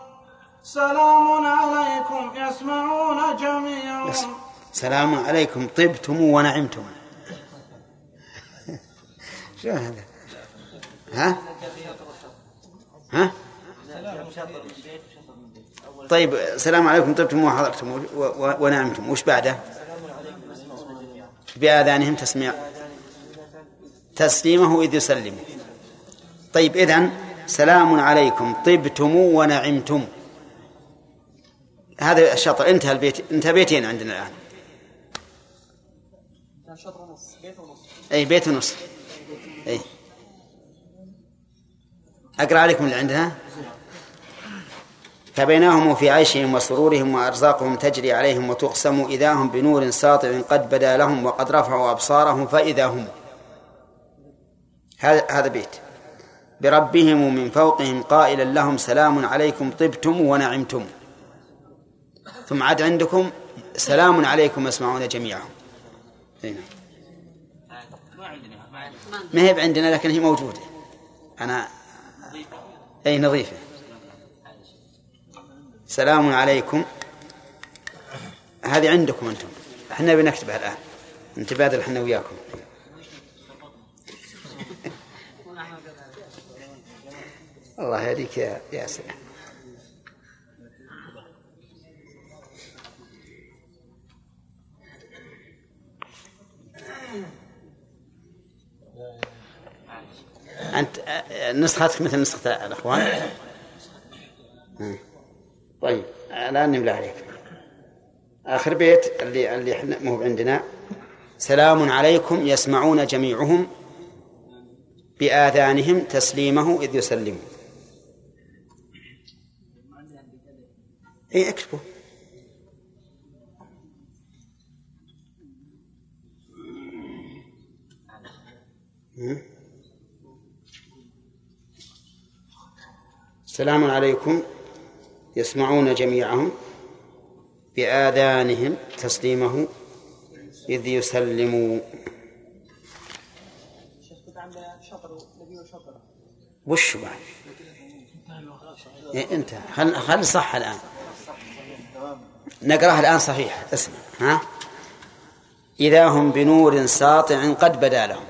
سلام عليكم يسمعون جميعا سلام عليكم طبتم ونعمتم. شو هذا؟ ها؟ ها؟ طيب السلام عليكم طبتم وحضرتم ونعمتم. وش بعده؟ بآذانهم تسميع. تسليمه إذ يسلم. طيب إذن سلام عليكم. طبتم ونعمتم. هذا الشطر انتهى البيت. انتهى بيتين عندنا الآن. أي بيت ونص أي. أقرأ عليكم اللي عندنا. فبينهم في عيشهم وسرورهم وأرزاقهم تجري عليهم وتقسم إذا هم بنور ساطع قد بدا لهم وقد رفعوا أبصارهم فإذا هم. هذا بيت. بربهم من فوقهم قائلا لهم سلام عليكم طبتم ونعمتم. ثم عاد عندكم سلام عليكم يسمعون جميعا هنا. ما هي عندنا لكن هي موجودة. أنا أي نظيفة. سلام عليكم. هذه عندكم أنتم. إحنا بنكتبها الآن. نتبادل إحنا وياكم. الله يهديك يا ياسر. أنت نسختك مثل نسخة الأخوان؟ طيب الآن نملى عليك. آخر بيت اللي اللي إحنا مو عندنا. سلام عليكم يسمعون جميعهم بآذانهم تسليمه إذ يسلمون اي اكتبوا. سلام عليكم. يسمعون جميعهم بآذانهم تسليمه إذ يسلموا وش بعد؟ إيه انتهى خل خل صح الآن. نقرأها الآن صحيح. اسمع. ها؟ إذا هم بنور ساطع قد بدا لهم.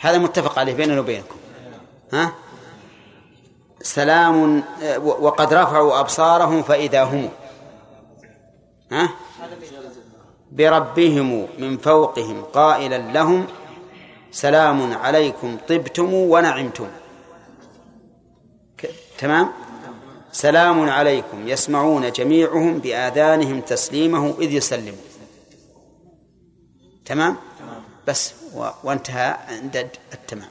هذا متفق عليه بيننا وبينكم. ها؟ سلام وقد رفعوا أبصارهم فإذا هم. ها؟ بربهم من فوقهم قائلا لهم سلام عليكم طبتم ونعمتم. تمام؟ سلام عليكم يسمعون جميعهم بآذانهم تسليمه إذ يسلموا تمام؟ بس وانتهى عند التمام.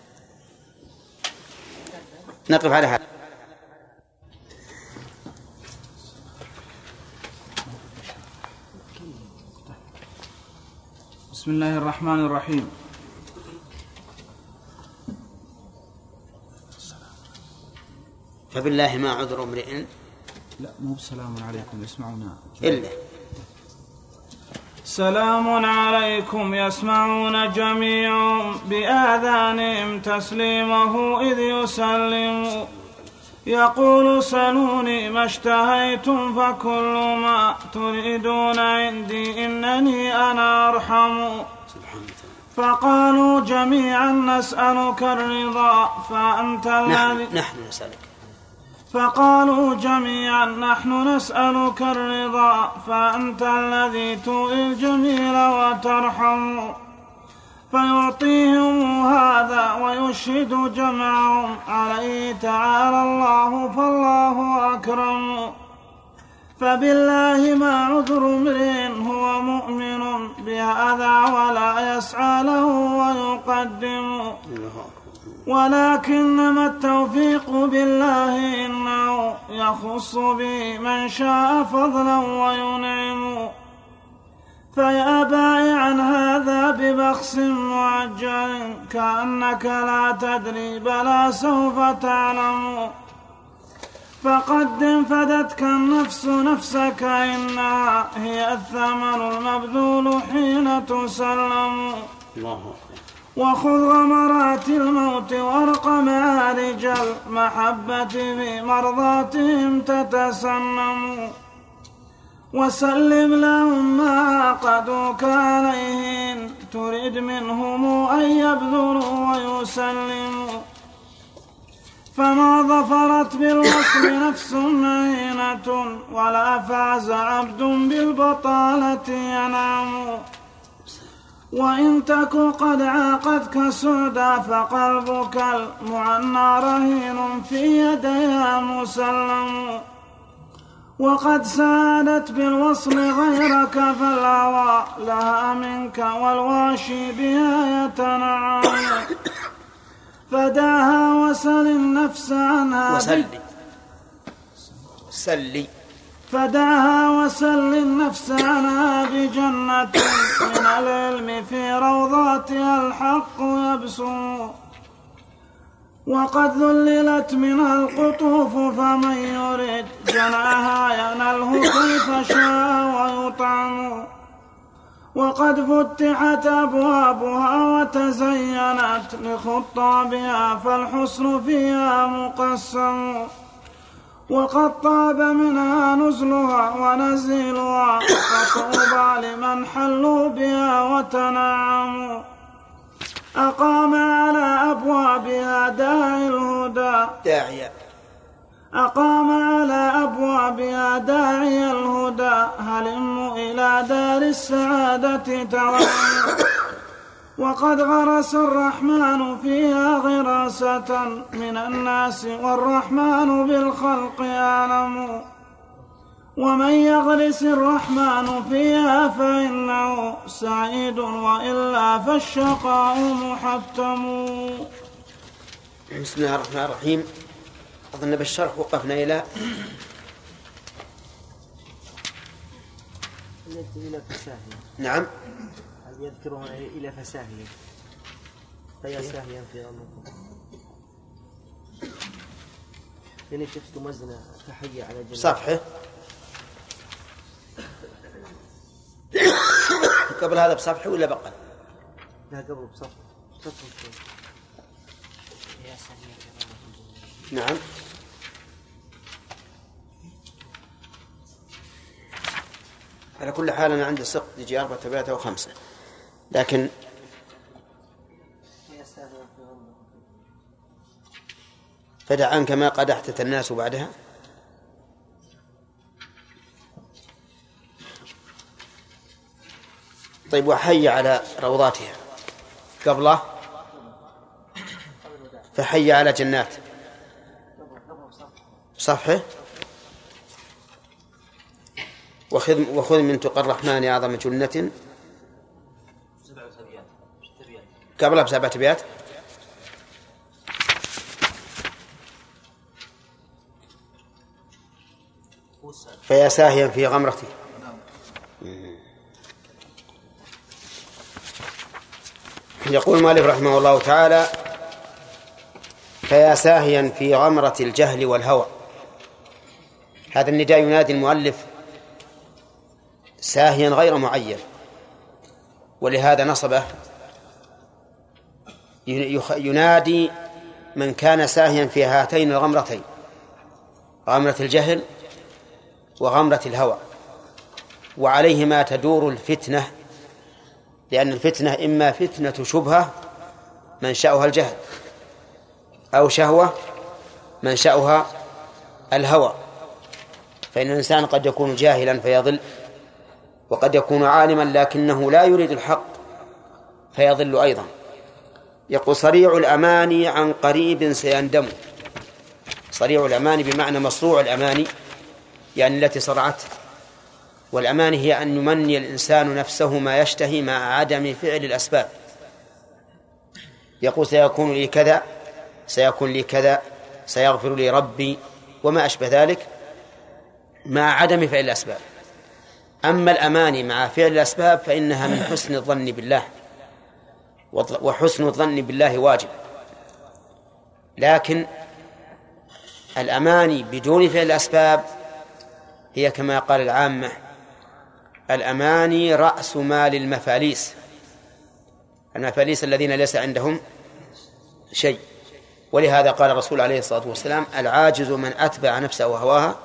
نقف على هذا. بسم الله الرحمن الرحيم. فبالله ما عذر امرئ. لا مو بسلام عليكم يسمعون إلا. سلام عليكم يسمعون جميع بآذانهم تسليمه إذ يسلم. يقول سلوني ما اشتهيتم فكل ما تريدون عندي إنني أنا أرحم. فقالوا جميعا نسألك الرضا فأنت الذي نحن نسألك. فقالوا جميعا نحن نسألك الرضا فأنت الذي تؤذي الجميل وترحم. فيعطيهم هذا ويشهد جمعهم عليه تعالى الله فالله أكرم. فبالله ما عذر امرئ هو مؤمن بهذا ولا يسعى له ويقدم. ولكنما التوفيق بالله إنه يخص به من شاء فضلا وينعم. فيا بائعا هذا ببخس معجل كأنك لا تدري بلى سوف تعلم. فقدم فدتك النفس نفسك إنها هي الثمن المبذول حين تسلم. الله وخذ غمرات الموت وارق معارج المحبة في مرضاتهم تتسنم. وسلم لهم ما عقدوك عليه إن تريد منهم أن يبذلوا ويسلموا. فما ظفرت بالوصل نفس مهينة ولا فاز عبد بالبطالة ينام. وإن تك قد عاقتك سودا فقلبك المعنى رهين في يديها مسلم. وقد سادت بالوصل غيرك فالهوى لها منك والواشي بها يتنعم. فدعها وسل النفس عنها وسلي سلي فدعها وسل النفس عنها بجنة من العلم في روضاتها الحق يبسو. وقد ذللت منها القطوف فمن يرد جناها ينله كيف شاء ويطعم. وقد فتحت أبوابها وتزينت لخطابها فالحسن فيها مقسم. وقد طاب منها نزلها ونزيلها فطوبى لمن حلوا بها وتنعموا أقام على أبوابها داعي الهدى. داعية. أقام على أبوابها داعي الهدى. هلم إلى دار السعادة تعالى وقد غرس الرحمن فيها غراسة. من الناس والرحمن بالخلق أعلم. ومن يغرس الرحمن فيها فإنه سعيد وإلا فالشقاء محتم بسم الله الرحمن الرحيم. أظن بالشرح وقفنا إلى إلى نعم يذكرها إلى فساهية؟ فيا ساهيا في أمركم يعني شفت مزنة تحية على جنة صفحة. قبل هذا بصفحة ولا بقى؟ لا قبل بصف صف نعم. على كل حال أنا عندي سقط يجي أربعة ثلاثة وخمسة. لكن فدع عنك ما قد احدث الناس بعدها؟ طيب وحي على روضاتها. قبله. فحي على جنات. صفحة. وخذ وخذ من تقى الرحمن أعظم جنة. قبلها بسبعة أبيات فيا ساهيا في غمرتي. يقول مالك رحمه الله تعالى فيا ساهيا في غمرة الجهل والهوى. هذا النداء ينادي المؤلف ساهيا غير معين ولهذا نصبه ينادي من كان ساهيا في هاتين الغمرتين غمرة الجهل وغمرة الهوى وعليهما تدور الفتنة لأن الفتنة إما فتنة شبهة منشأها الجهل أو شهوة منشأها الهوى. فإن الإنسان قد يكون جاهلا فيضل وقد يكون عالما لكنه لا يريد الحق فيضل أيضا. يقول صريع الأماني عن قريب سيندم. صريع الأماني بمعنى مصروع الأماني يعني التي صرعته. والأماني هي أن يمني الإنسان نفسه ما يشتهي مع عدم فعل الأسباب. يقول سيكون لي كذا سيكون لي كذا سيغفر لي ربي وما أشبه ذلك مع عدم فعل الأسباب. أما الأماني مع فعل الأسباب فإنها من حسن الظن بالله وحسن الظن بالله واجب. لكن الأماني بدون فعل الأسباب هي كما قال العامة الأماني رأس مال المفاليس. المفاليس الذين ليس عندهم شيء. ولهذا قال الرسول عليه الصلاة والسلام العاجز من أتبع نفسه وهواها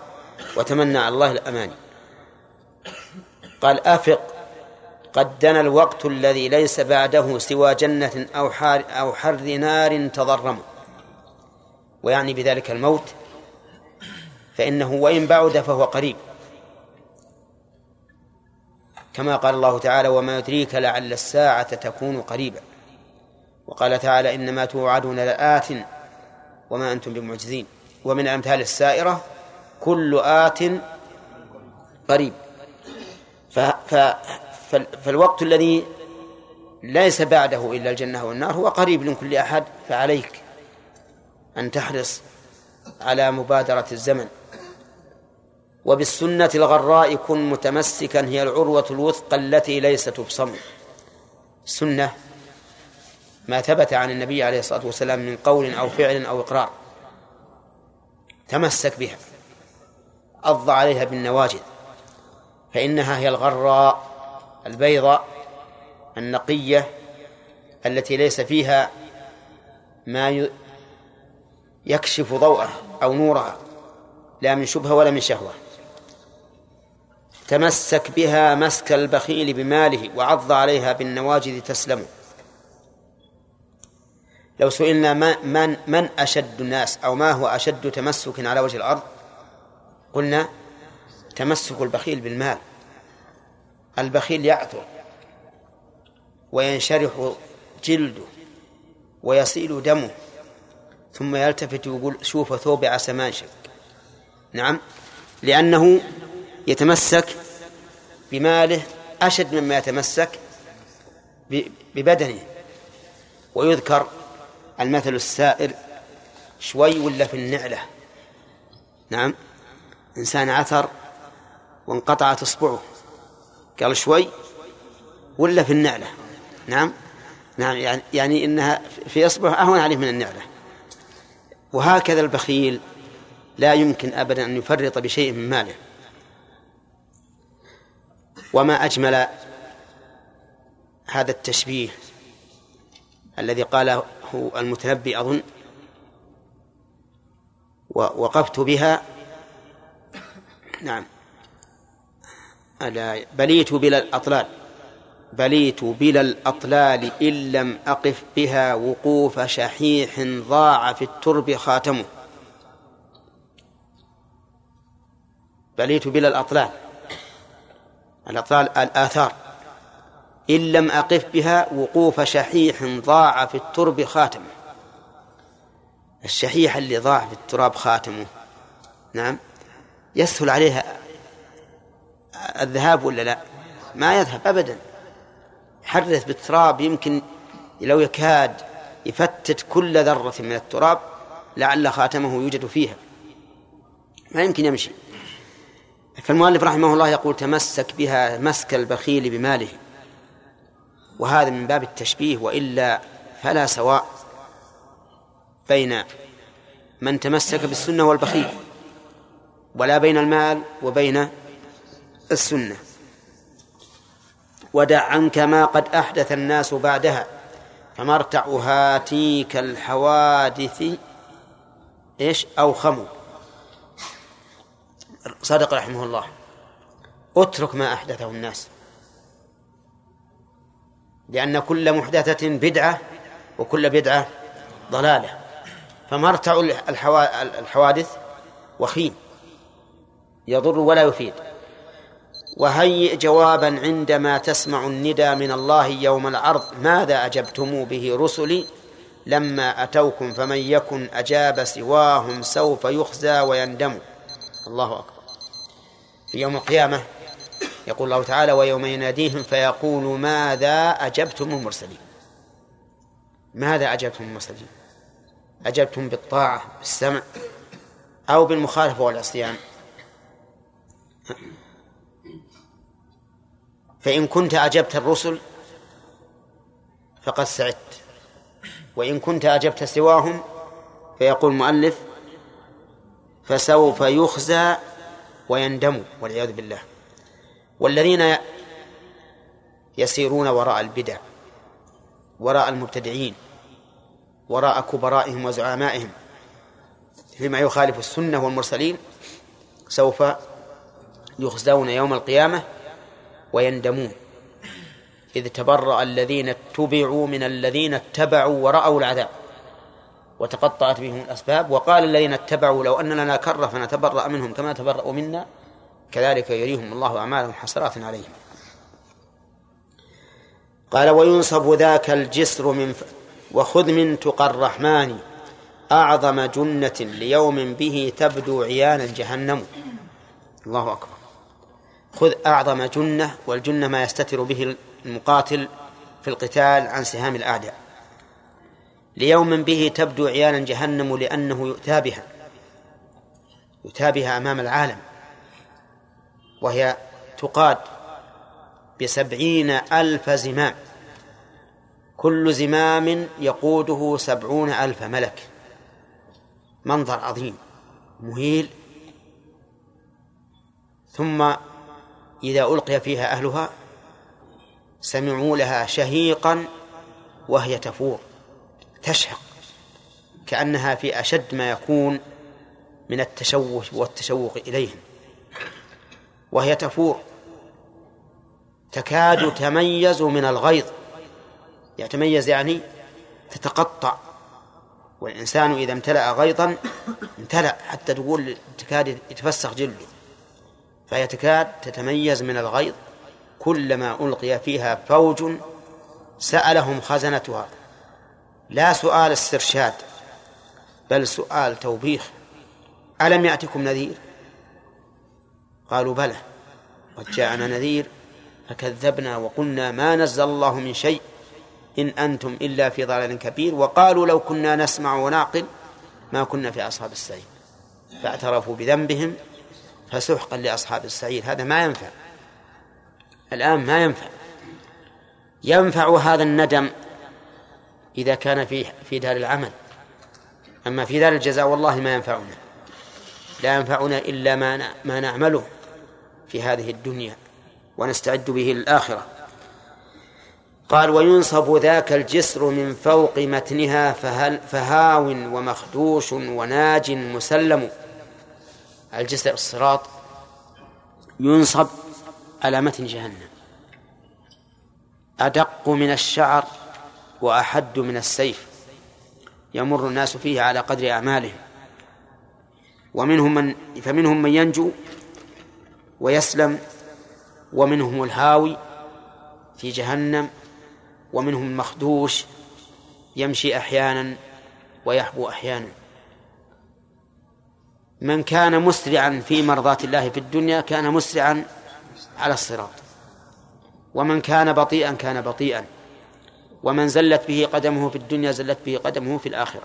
وتمنى على الله الأماني. قال أفق. قد دنا الوقت الذي ليس بعده سوى جنة أو حار أو حر نار تضرم. ويعني بذلك الموت. فإنه وإن بعد فهو قريب. كما قال الله تعالى وما يدريك لعل الساعة تكون قريبا وقال تعالى إنما توعدون لآت وما أنتم بمعجزين ومن الأمثال السائرة كل آت قريب ف ف فالوقت الذي ليس بعده إلا الجنة والنار هو قريب لكل أحد فعليك أن تحرص على مبادرة الزمن. وبالسنة الغراء كن متمسكا هي العروة الوثقى التي ليست تبصم السنة ما ثبت عن النبي عليه الصلاة والسلام من قول أو فعل أو إقرار. تمسك بها. أض عليها بالنواجذ. فإنها هي الغراء البيضاء النقية التي ليس فيها ما يكشف ضوءه أو نورها لا من شبهة ولا من شهوة. تمسك بها مسك البخيل بماله وعض عليها بالنواجذ تسلم لو سئلنا من من أشد الناس أو ما هو أشد تمسك على وجه الأرض قلنا تمسك البخيل بالمال. البخيل يعثر وينشرح جلده ويصيل دمه ثم يلتفت ويقول شوف ثوب عسى شك. نعم لأنه يتمسك بماله أشد مما يتمسك ببدنه. ويذكر المثل السائر شوي ولا في النعلة؟ نعم. إنسان عثر وانقطعت إصبعه. قال شوي ولا في النعلة؟ نعم. نعم يعني يعني إنها في إصبعه أهون عليه من النعلة. وهكذا البخيل لا يمكن أبدا أن يفرط بشيء من ماله. وما أجمل هذا التشبيه الذي قاله المتنبي أظن ووقفت بها. نعم. ألا بليت بلا الأطلال. بليت بلا الأطلال إن لم أقف بها وقوف شحيح ضاع في الترب خاتمه. بليت بلا الأطلال. الأطلال الآثار. إن لم أقف بها وقوف شحيح ضاع في الترب خاتمه. الشحيح اللي ضاع في التراب خاتمه. نعم. يسهل عليها الذهاب ولا لا؟ ما يذهب أبدا. حرث بالتراب يمكن لو يكاد يفتت كل ذرة من التراب لعل خاتمه يوجد فيها. ما يمكن يمشي. فالمؤلف رحمه الله يقول تمسك بها مسك البخيل بماله وهذا من باب التشبيه وإلا فلا سواء بين من تمسك بالسنة والبخيل ولا بين المال وبين السنة. ودع عنك ما قد أحدث الناس بعدها فمرتع هاتيك الحوادث إيش؟ أو خمو صدق رحمه الله. اترك ما أحدثه الناس. لأن كل محدثة بدعة وكل بدعة ضلالة. فمرتع الحوادث وخيم يضر ولا يفيد. وهيئ جوابا عندما تسمع الندى من الله يوم العرض. ماذا أجبتم به رسلي لما أتوكم فمن يكن أجاب سواهم سوف يخزى ويندم. الله أكبر. في يوم القيامة. يقول الله تعالى ويوم يناديهم فيقول ماذا أجبتم المرسلين؟ ماذا أجبتم المرسلين؟ أجبتم بالطاعة بالسمع أو بالمخالفة والعصيان؟ فإن كنت أجبت الرسل فقد سعدت. وإن كنت أجبت سواهم فيقول المؤلف فسوف يخزى ويندم والعياذ بالله. والذين يسيرون وراء البدع وراء المبتدعين وراء كبرائهم وزعمائهم فيما يخالف السنة والمرسلين سوف يخزون يوم القيامة ويندمون. إذ تبرأ الذين اتبعوا من الذين اتبعوا ورأوا العذاب. وتقطعت بهم الأسباب وقال الذين اتبعوا لو أن لنا كرة فنتبرأ منهم كما تبرأوا منا. كذلك يريهم الله أعمالهم حسرات عليهم. قال وينصب ذاك الجسر من ف... وخذ من تقى الرحمن أعظم جنة ليوم به تبدو عيانا جهنم الله أكبر. خذ أعظم جنة والجنة ما يستتر به المقاتل في القتال عن سهام الأعداء. ليوم به تبدو عيانا جهنم لأنه يؤتى بها يؤتى بها أمام العالم وهي تقاد بسبعين ألف زمام. كل زمام يقوده سبعون ألف ملك. منظر عظيم مهيل. ثم إذا ألقي فيها أهلها سمعوا لها شهيقا وهي تفور. تشهق كأنها في أشد ما يكون من التشوش والتشوق إليهم. وهي تفور تكاد تميز من الغيظ. يتميز يعني تتقطع. والإنسان إذا امتلأ غيظا امتلأ حتى تقول تكاد يتفسخ جلده. فهي تكاد تتميز من الغيظ. كلما ألقي فيها فوج سألهم خزنتها. لا سؤال استرشاد بل سؤال توبيخ. ألم يأتكم نذير؟ قالوا بلى قد جاءنا نذير فكذبنا وقلنا ما نزل الله من شيء إن أنتم إلا في ضلال كبير. وقالوا لو كنا نسمع ونعقل ما كنا في أصحاب السعير. فاعترفوا بذنبهم فسحقا لأصحاب السعير. هذا ما ينفع الآن ما ينفع. ينفع هذا الندم إذا كان في في دار العمل. أما في دار الجزاء والله ما ينفعنا. لا ينفعنا إلا ما ما نعمله في هذه الدنيا ونستعد به للآخرة. قال وينصب ذاك الجسر من فوق متنها فهل فهاو ومخدوش وناج مسلم. الجسر الصراط ينصب على متن جهنم. أدق من الشعر وأحد من السيف يمر الناس فيه على قدر أعمالهم. ومنهم من فمنهم من ينجو ويسلم ومنهم الهاوي في جهنم ومنهم المخدوش يمشي أحيانا ويحبو أحيانا. من كان مسرعا في مرضاة الله في الدنيا كان مسرعا على الصراط. ومن كان بطيئا كان بطيئا. ومن زلت به قدمه في الدنيا زلت به قدمه في الآخرة.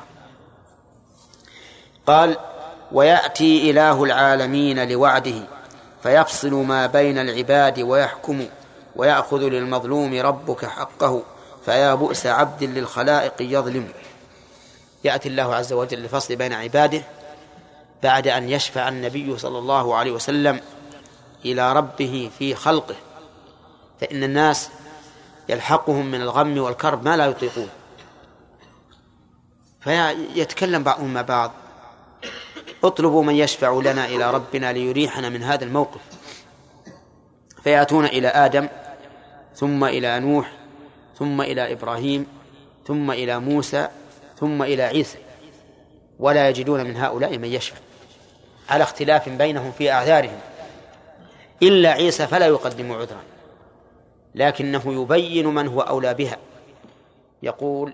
قال ويأتي إله العالمين لوعده فيفصل ما بين العباد ويحكم ويأخذ للمظلوم ربك حقه فيا بؤس عبد للخلائق يظلم. يأتي الله عز وجل للفصل بين عباده بعد أن يشفع النبي صلى الله عليه وسلم إلى ربه في خلقه فإن الناس يلحقهم من الغم والكرب ما لا يطيقون. فيتكلم بعضهم مع بعض. اطلبوا من يشفع لنا إلى ربنا ليريحنا من هذا الموقف. فيأتون إلى آدم ثم إلى نوح ثم إلى إبراهيم ثم إلى موسى ثم إلى عيسى. ولا يجدون من هؤلاء من يشفع. على اختلاف بينهم في أعذارهم إلا عيسى فلا يقدم عذرا. لكنه يبين من هو أولى بها. يقول